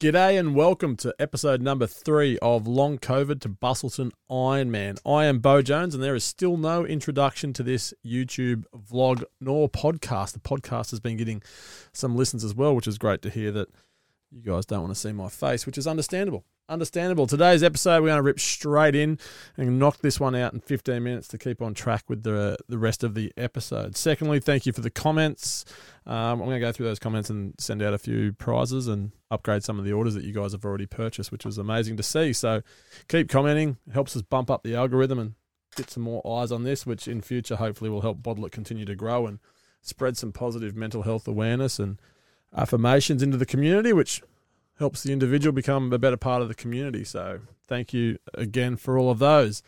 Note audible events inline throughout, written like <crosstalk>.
G'day and welcome to episode number three of Long COVID to Busselton Ironman. I am Beau Jones, and there is still no introduction to this YouTube vlog nor podcast. The podcast has been getting some listens as well, which is great to hear that you guys don't want to see my face, which is understandable. Understandable. Today's episode, we're going to rip straight in and knock this one out in 15 minutes to keep on track with the the rest of the episode. Secondly, thank you for the comments. Um, I'm going to go through those comments and send out a few prizes and upgrade some of the orders that you guys have already purchased, which was amazing to see. So keep commenting. It helps us bump up the algorithm and get some more eyes on this, which in future hopefully will help Bottle continue to grow and spread some positive mental health awareness and affirmations into the community, which helps the individual become a better part of the community. So thank you again for all of those.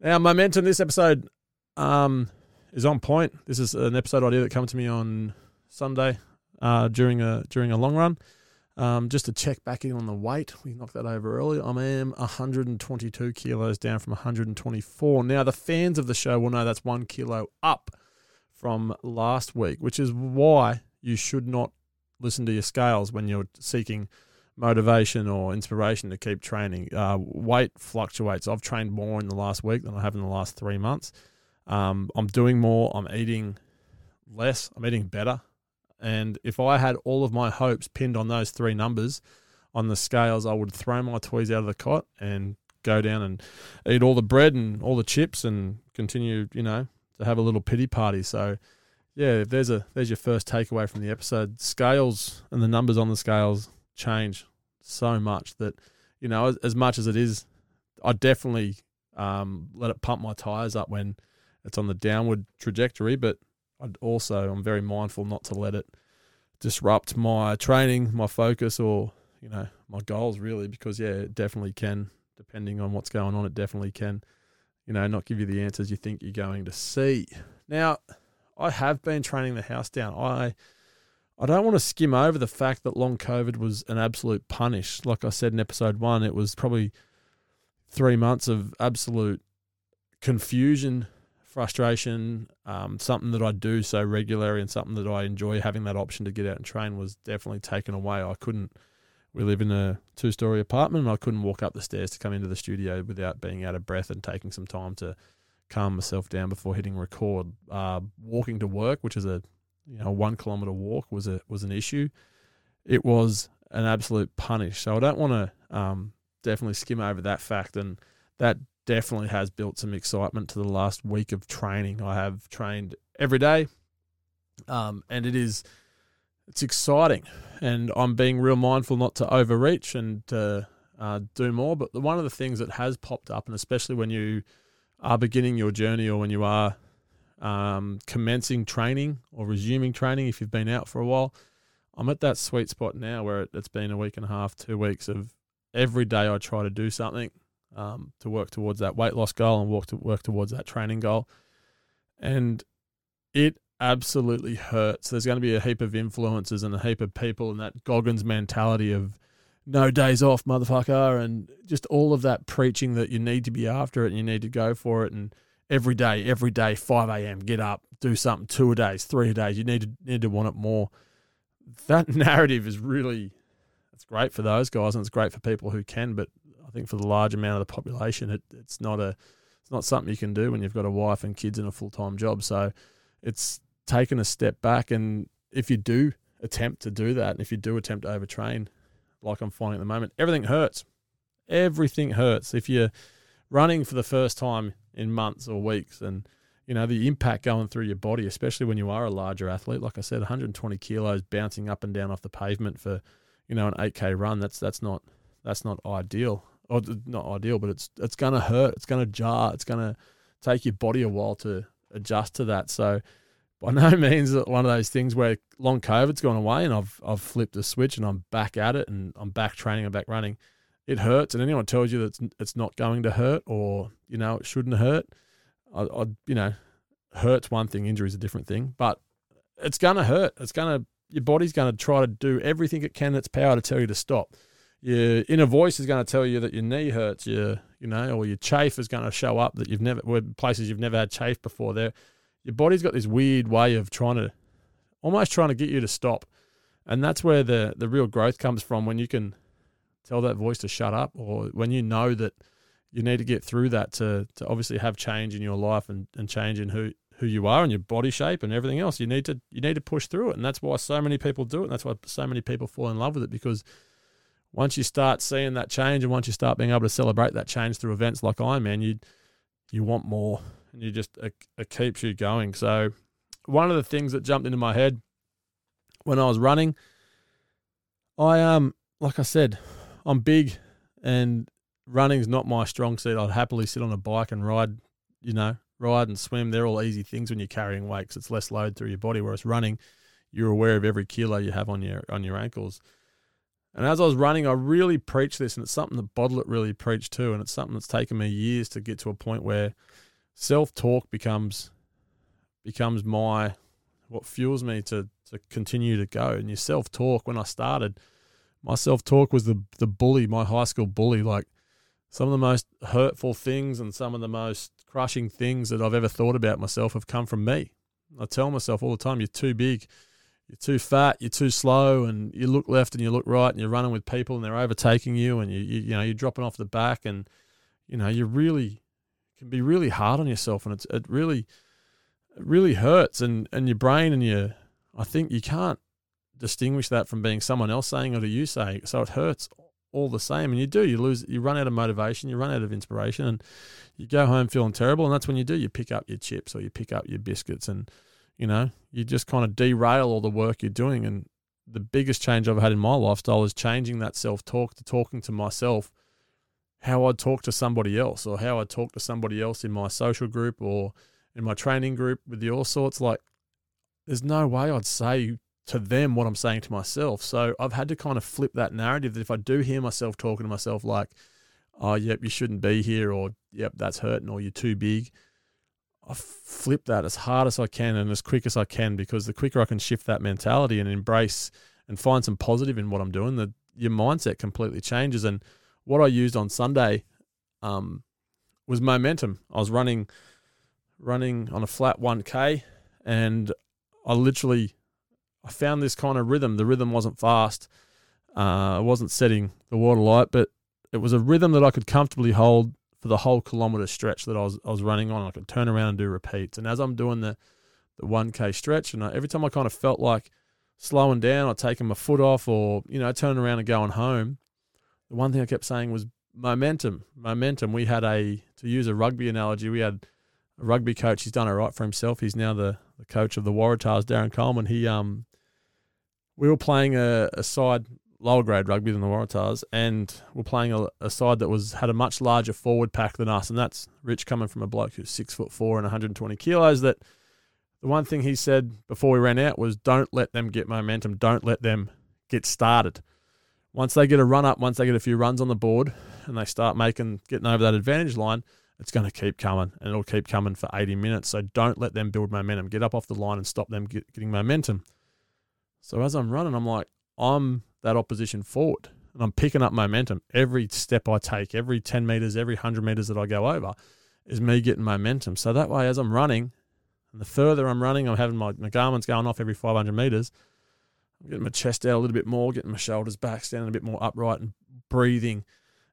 Now, momentum this episode um, is on point. This is an episode idea that came to me on Sunday uh, during a during a long run. Um, just to check back in on the weight, we knocked that over early. I am 122 kilos down from 124. Now, the fans of the show will know that's one kilo up from last week, which is why you should not listen to your scales when you're seeking motivation or inspiration to keep training. Uh, weight fluctuates. I've trained more in the last week than I have in the last three months. Um, I'm doing more. I'm eating less. I'm eating better. And if I had all of my hopes pinned on those three numbers on the scales, I would throw my toys out of the cot and go down and eat all the bread and all the chips and continue, you know, to have a little pity party. So, yeah, there's a there's your first takeaway from the episode. Scales and the numbers on the scales change so much that you know as, as much as it is, I definitely um, let it pump my tires up when it's on the downward trajectory. But I'd also I'm very mindful not to let it disrupt my training, my focus, or you know my goals really because yeah, it definitely can. Depending on what's going on, it definitely can. You know, not give you the answers you think you're going to see. Now, I have been training the house down. I I don't want to skim over the fact that long COVID was an absolute punish. Like I said in episode one, it was probably three months of absolute confusion, frustration. Um, something that I do so regularly and something that I enjoy having that option to get out and train was definitely taken away. I couldn't. We live in a two-story apartment, and I couldn't walk up the stairs to come into the studio without being out of breath and taking some time to calm myself down before hitting record. Uh, walking to work, which is a you know one kilometer walk, was a was an issue. It was an absolute punish. So I don't want to um, definitely skim over that fact, and that definitely has built some excitement to the last week of training. I have trained every day, um, and it is it's exciting, and I'm being real mindful not to overreach and to uh, do more. But one of the things that has popped up, and especially when you are beginning your journey or when you are um, commencing training or resuming training if you've been out for a while. I'm at that sweet spot now where it, has been a week and a half, two weeks of every day I try to do something um, to work towards that weight loss goal and work to work towards that training goal. And it absolutely hurts. There's going to be a heap of influences and a heap of people and that Goggins mentality of no days off, motherfucker, and just all of that preaching that you need to be after it and you need to go for it. And every day, every day, 5 a.m., get up, do something, two a days, three a days. You need to need to want it more. That <laughs> narrative is really, it's great for those guys and it's great for people who can, but I think for the large amount of the population, it, it's not a, it's not something you can do when you've got a wife and kids and a full time job. So it's taken a step back. And if you do attempt to do that, and if you do attempt to overtrain, like I'm finding at the moment, everything hurts. Everything hurts. If you're running for the first time in months or weeks and you know the impact going through your body especially when you are a larger athlete like i said 120 kilos bouncing up and down off the pavement for you know an 8k run that's that's not that's not ideal or not ideal but it's it's going to hurt it's going to jar it's going to take your body a while to adjust to that so <laughs> by no means one of those things where long COVID's gone away and I've I've flipped a switch and I'm back at it and I'm back training and back running. It hurts, and anyone tells you that it's, not going to hurt or you know it shouldn't hurt, I, I you know, hurts one thing, injury is a different thing, but it's gonna hurt. It's gonna your body's gonna try to do everything it can in its power to tell you to stop. Your inner voice is to tell you that your knee hurts, your you know, or your chafe is to show up that you've never places you've never had chafe before. There, your body's got this weird way of trying to almost trying to get you to stop. And that's where the the real growth comes from when you can tell that voice to shut up or when you know that you need to get through that to to obviously have change in your life and, and change in who who you are and your body shape and everything else. You need to you need to push through it. And that's why so many people do it. And that's why so many people fall in love with it because once you start seeing that change and once you start being able to celebrate that change through events like Ironman, you you want more and you just it, it keeps you going. So one of the things that jumped into my head when I was running, I um like I said, I'm big and running's not my strong suit. I'd happily sit on a bike and ride, you know, ride and swim. They're all easy things when you're carrying weight because it's less load through your body. Whereas running, you're aware of every kilo you have on your on your ankles. And as I was running, I really preached this, and it's something that Bottle.It really preached too, and it's something that's taken me years to get to a point where self talk becomes becomes my what fuels me to to continue to go. And your self talk when I started, my self talk was the the bully, my high school bully. Like some of the most hurtful things and some of the most crushing things that I've ever thought about myself have come from me. I tell myself all the time, "You're too big." you're too fat, you're too slow, and you look left and you look right, and you're running with people and they're overtaking you, and you you, you know you're dropping off the back, and you know you're really can be really hard on yourself, and it's it really it really hurts, and and your brain and your I think you can't distinguish that from being someone else saying it or you saying, so it hurts all the same, and you do you lose you run out of motivation, you run out of inspiration, and you go home feeling terrible, and that's when you do you pick up your chips or you pick up your biscuits and you know, you just kind of derail all the work you're doing. And the biggest change I've had in my lifestyle is changing that self talk to talking to myself how I'd talk to somebody else or how I'd talk to somebody else in my social group or in my training group with the all sorts. Like, there's no way I'd say to them what I'm saying to myself. So I've had to kind of flip that narrative that if I do hear myself talking to myself like, oh, yep, you shouldn't be here, or yep, that's hurting, or you're too big, I flip that as hard as I can and as quick as I can because the quicker I can shift that mentality and embrace and find some positive in what I'm doing, the your mindset completely changes. And what I used on Sunday um, was momentum. I was running running on a flat 1k and I literally I found this kind of rhythm. The rhythm wasn't fast. Uh, I wasn't setting the water light, but it was a rhythm that I could comfortably hold for the whole kilometer stretch that I was I was running on. I could turn around and do repeats. And as I'm doing the the one k stretch, and I, every time I kind of felt like slowing down or taking my foot off, or you know turning around and going home, the one thing I kept saying was momentum, momentum. We had a to use a rugby analogy, we had a rugby coach. He's done it right for himself. He's now the the coach of the Waratahs, Darren Coleman. He um we were playing a, a side lower grade rugby than the Waratahs, and we're playing a, a, side that was had a much larger forward pack than us, and that's Rich coming from a bloke who's six foot four and 120 kilos. That the one thing he said before we ran out was, "Don't let them get momentum. Don't let them get started. Once they get a run up, once they get a few runs on the board, and they start making getting over that advantage line." It's going to keep coming, and it'll keep coming for 80 minutes. So don't let them build momentum. Get up off the line and stop them get, getting momentum. So as I'm running, I'm like, I'm that opposition forward. And I'm picking up momentum. Every step I take, every 10 meters, every 100 meters that I go over is me getting momentum. So that way, as I'm running, and the further I'm running, I'm having my, my Garmin's going off every 500 meters. I'm getting my chest out a little bit more, getting my shoulders back, standing a bit more upright and breathing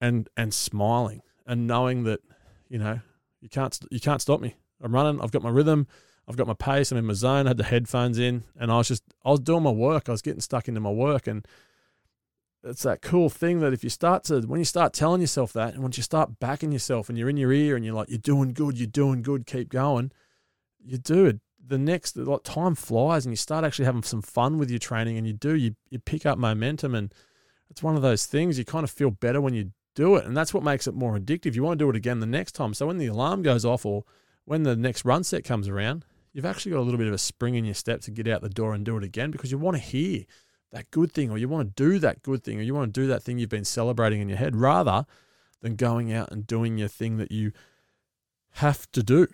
and and smiling and knowing that, you know, you can't you can't stop me. I'm running, I've got my rhythm, I've got my pace, I'm in my zone, I had the headphones in, and I was just I was doing my work. I was getting stuck into my work and it's that cool thing that if you start to when you start telling yourself that and once you start backing yourself and you're in your ear and you're like you're doing good you're doing good keep going you do it the next like time flies and you start actually having some fun with your training and you do you, you pick up momentum and it's one of those things you kind of feel better when you do it and that's what makes it more addictive you want to do it again the next time so when the alarm goes off or when the next run set comes around you've actually got a little bit of a spring in your step to get out the door and do it again because you want to hear that good thing or you want to do that good thing or you want to do that thing you've been celebrating in your head rather than going out and doing your thing that you have to do.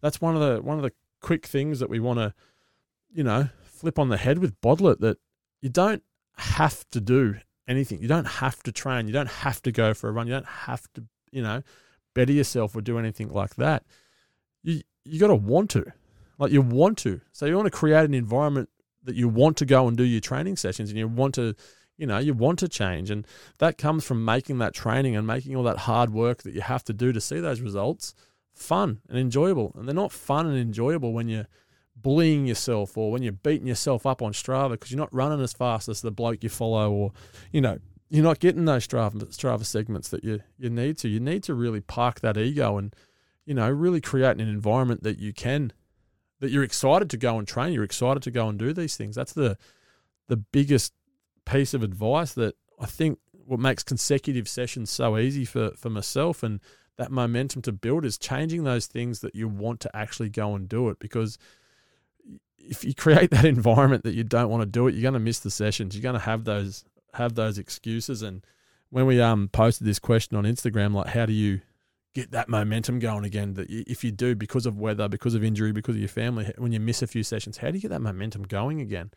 That's one of the one of the quick things that we want to, you know, flip on the head with Bottle.It that you don't have to do anything. You don't have to train. You don't have to go for a run. You don't have to, you know, better yourself or do anything like that. You you got to want to. Like you want to. So you want to create an environment that you want to go and do your training sessions and you want to you know you want to change and that comes from making that training and making all that hard work that you have to do to see those results fun and enjoyable. And they're not fun and enjoyable when you're bullying yourself or when you're beating yourself up on Strava because you're not running as fast as the bloke you follow or you know you're not getting those Strava, Strava segments that you you need to. You need to really park that ego and you know really create an environment that you can that you're excited to go and train you're excited to go and do these things. That's the the biggest piece of advice that I think what makes consecutive sessions so easy for, for myself and that momentum to build is changing those things that you want to actually go and do it because if you create that <laughs> environment that you don't want to do it, you're going to miss the sessions. You're going to have those have those excuses. And when we um posted this question on Instagram, like how do you get that momentum going again? That if you do because of weather, because of injury, because of your family, when you miss a few sessions, how do you get that momentum going again?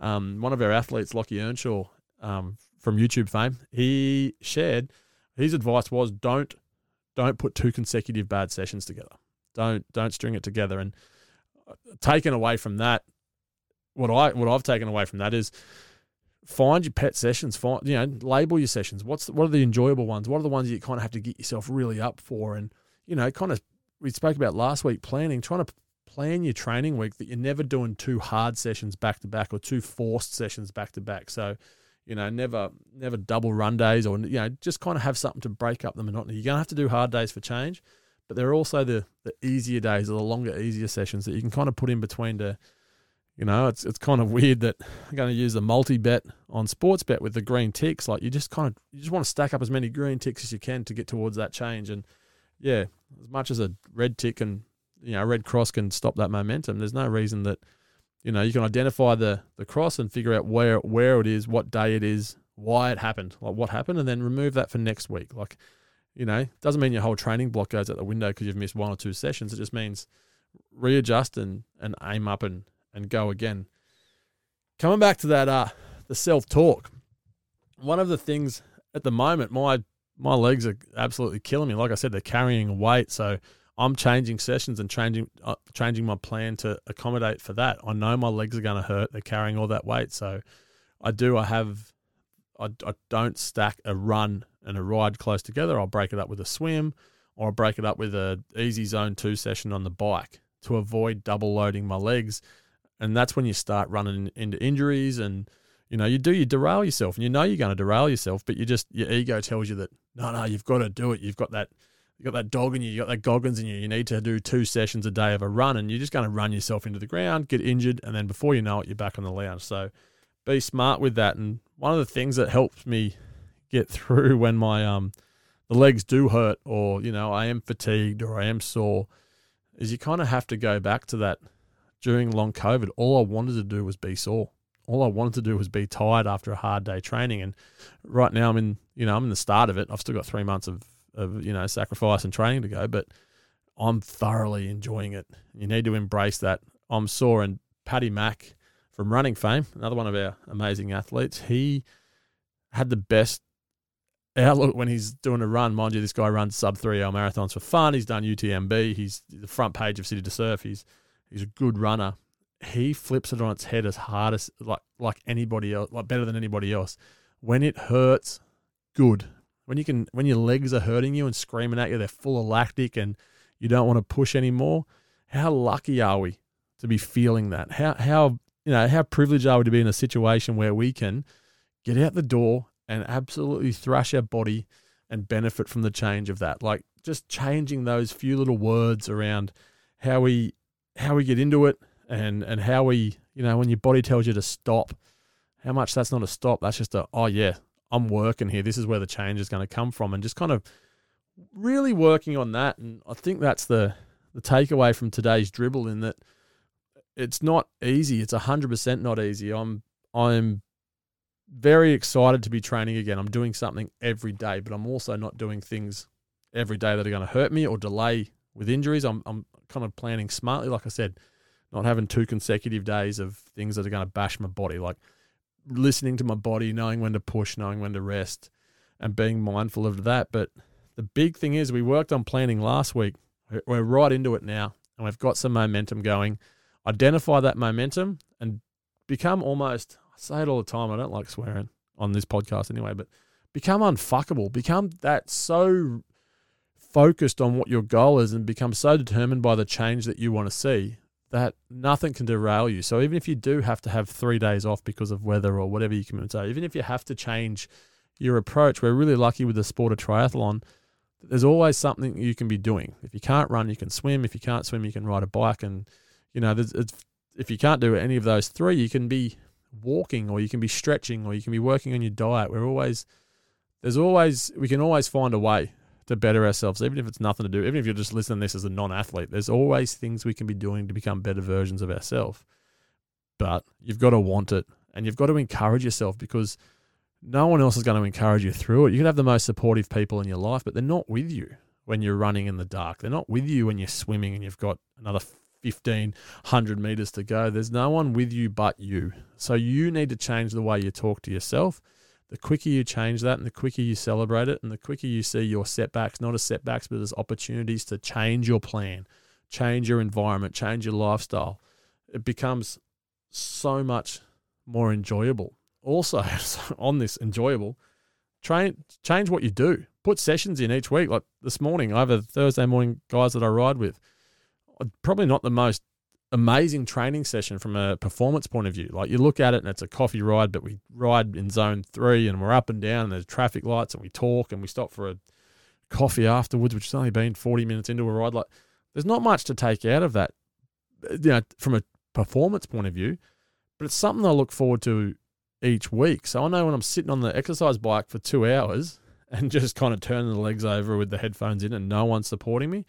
Um, one of our athletes, Lockie Earnshaw, um, from YouTube fame, he shared his advice was don't don't put two consecutive bad sessions together. Don't don't string it together. And uh, taken away from that, what I what I've taken away from that is find your pet sessions. Find you know label your sessions. What's the, what are the enjoyable ones? What are the ones you kind of have to get yourself really up for? And you know, kind of we spoke about last week planning, trying to plan your training week that you're never doing two hard sessions back to back or two forced sessions back to back. So, you know, never never double run days or you know, just kind of have something to break up the monotony. You're gonna have to do hard days for change, but there are also the the easier days or the longer, easier sessions that you can kind of put in between to you know, it's it's kind of weird that I'm going to use the multi bet on sports bet with the green ticks. Like you just kind of you just want to stack up as many green ticks as you can to get towards that change. And yeah, as much as a red tick and you know, red cross can stop that momentum. There's no reason that, you know, you can identify the the cross and figure out where where it is, what day it is, why it happened, like what happened, and then remove that for next week. Like, you know, doesn't mean your whole training block goes out the window because you've missed one or two sessions. It just means readjust and and aim up and and go again. Coming back to that, uh, the self talk. One of the things at the moment, my my legs are absolutely killing me. Like I said, they're carrying weight, so I'm changing sessions and changing uh, changing my plan to accommodate for that. I know my legs are going to hurt. They're carrying all that weight, so I do. I have. I, I don't stack a run and a ride close together. I'll break it up with a swim, or I'll break it up with a easy zone two session on the bike to avoid double loading my legs. And that's when you start running into injuries and you know, you do you derail yourself and you know you're going to derail yourself, but you just your ego tells you that no, no, you've got to do it. You've got that you got that dog in you, you got that Goggins in you. You need to do two sessions a day of a run, and you're just going to run yourself into the ground, get injured, and then before you know it, you're back on the lounge. So be smart with that. And one of the things that helps me get <laughs> through when my um the legs do hurt, or you know I am fatigued or I am sore, is you kind of have to go back to that. During long COVID, all I wanted to do was be sore. All I wanted to do was be tired after a hard day training. And right now, I'm in you know I'm in the start of it. I've still got three months of of you know sacrifice and training to go, but I'm thoroughly enjoying it. You need to embrace that. I'm sore and Paddy Mack from running fame, another one of our amazing athletes, he had the best outlook when he's doing a run. Mind you, this guy runs sub three hour marathons for fun. He's done UTMB. He's the front page of City to Surf. He's he's a good runner. He flips it on its head as hard as like like anybody else, like better than anybody else. When it hurts, good when you can when your legs are hurting you and screaming at you, they're full of lactic and you don't want to push anymore. How lucky are we to be feeling that? How how you know how privileged are we to be in a situation where we can get out the door and absolutely thrash our body and benefit from the change of that. Like just changing those few little words around how we how we get into it and and how we you know when your body tells you to stop, how much that's not a stop. That's just a oh yeah, I'm working here. This is where the change is going to come from, and just kind of really working on that. And I think that's the the takeaway from today's dribble in that it's not easy. It's hundred percent not easy. I'm I'm very excited to be training again. I'm doing something every day, but I'm also not doing things every day that are going to hurt me or delay with injuries. I'm I'm kind of planning smartly, like I said, not having two consecutive days of things that are going to bash my body. Like listening to my body, knowing when to push, knowing when to rest, and being mindful of that. But the big thing is, we worked on planning last week. We're right into it now, and we've got some momentum going. Identify that momentum and become almost. I say it all the time. I don't like swearing on this podcast anyway, but become unfuckable. Become that so focused on what your goal is and become so determined by the change that you want to see that nothing can derail you. So even if you do have to have three days off because of weather or whatever you can say, even if you have to change your approach, we're really lucky with the sport of triathlon. There's always something you can be doing. If you can't run, you can swim. If you can't swim, you can ride a bike. And you know, if you can't do any of those three, you can be walking, or you can be stretching, or you can be working on your diet. We're always there's always we can always find a way to better ourselves, even if it's nothing to do, even if you're just listening to this as a non athlete, there's always things we can be doing to become better versions of ourselves. But you've got to want it and you've got to encourage yourself because no one else is going to encourage you through it. You can have the most supportive people in your life, but they're not with you when you're running in the dark. They're not with you when you're swimming and you've got another 1500 meters to go. There's no one with you but you. So you need to change the way you talk to yourself the quicker you change that and the quicker you celebrate it and the quicker you see your setbacks not as setbacks but as opportunities to change your plan change your environment change your lifestyle it becomes so much more enjoyable. Also <laughs> on this enjoyable train change what you do. Put sessions in each week. Like this morning i have a thursday morning guys that i ride with. Probably not the most amazing training session from a performance point of view. Like you look at it and it's a coffee ride, but we ride in zone three and we're up and down and there's traffic lights and we talk and we stop for a coffee afterwards, which has only been 40 minutes into a ride. Like there's not much to take out of that, uh, you know, from a performance point of view, but it's something I look forward to each week. So I know when I'm sitting on the exercise bike for two hours and just kind of turning the legs over with the headphones in and no one's supporting me,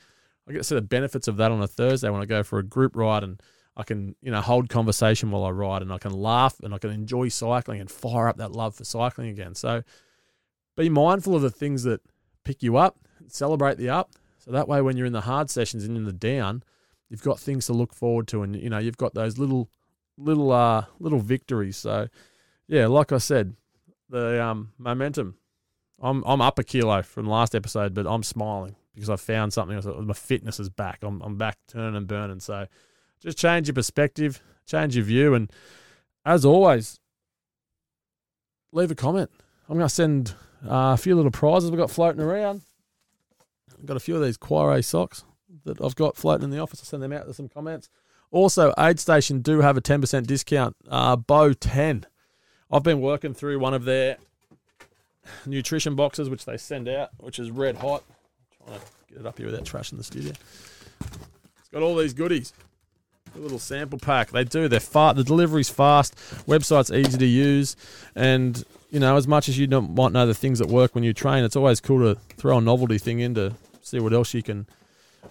I get to see the benefits of that on a Thursday when I go for a group ride and I can, you know, hold conversation while I ride and I can laugh and I can enjoy cycling and fire up that love for cycling again. So be mindful of the things that pick you up, celebrate the up. So that way when you're in the hard sessions and in the down, you've got things to look forward to and you know, you've got those little little uh little victories. So yeah, like I said, the um momentum. I'm I'm up a kilo from last episode, but I'm smiling because I found something. My fitness is back. I'm, I'm back turning and burning. So just change your perspective, change your view. And as always, leave a comment. I'm going to send uh, a few little prizes we've got floating around. I've got a few of these Quire socks that I've got floating in the office. I'll send them out with some comments. Also, Aid Station do have a 10% discount. Uh, Beau 10. I've been working through one of their nutrition boxes, which they send out, which is red hot get it up here without trash in the studio. It's got all these goodies. A little sample pack. They do. They're fast. The delivery's fast. Website's easy to use, and you know, as much as you might know the things that work when you train, it's always cool to throw a novelty thing in to see what else you can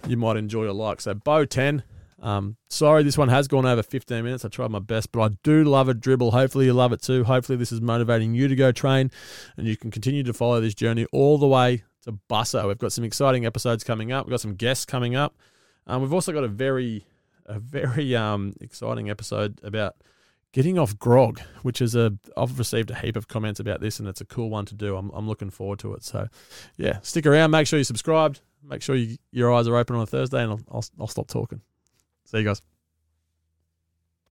you might enjoy or like. So, Beau ten. Um, sorry, this one has gone over 15 minutes. I tried my best, but I do love a dribble. Hopefully, you love it too. Hopefully, this is motivating you to go train and you can continue to follow this journey all the way to Busso. We've got some exciting episodes coming up. We've got some guests coming up. Um, we've also got a very, a very um, exciting episode about getting off grog, which is a I've received a heap of comments about this, and it's a cool one to do. I'm I'm looking forward to it. So, yeah, stick around. Make sure you're subscribed. Make sure you, your eyes are open on a Thursday, and I'll, I'll, I'll stop talking. See you guys.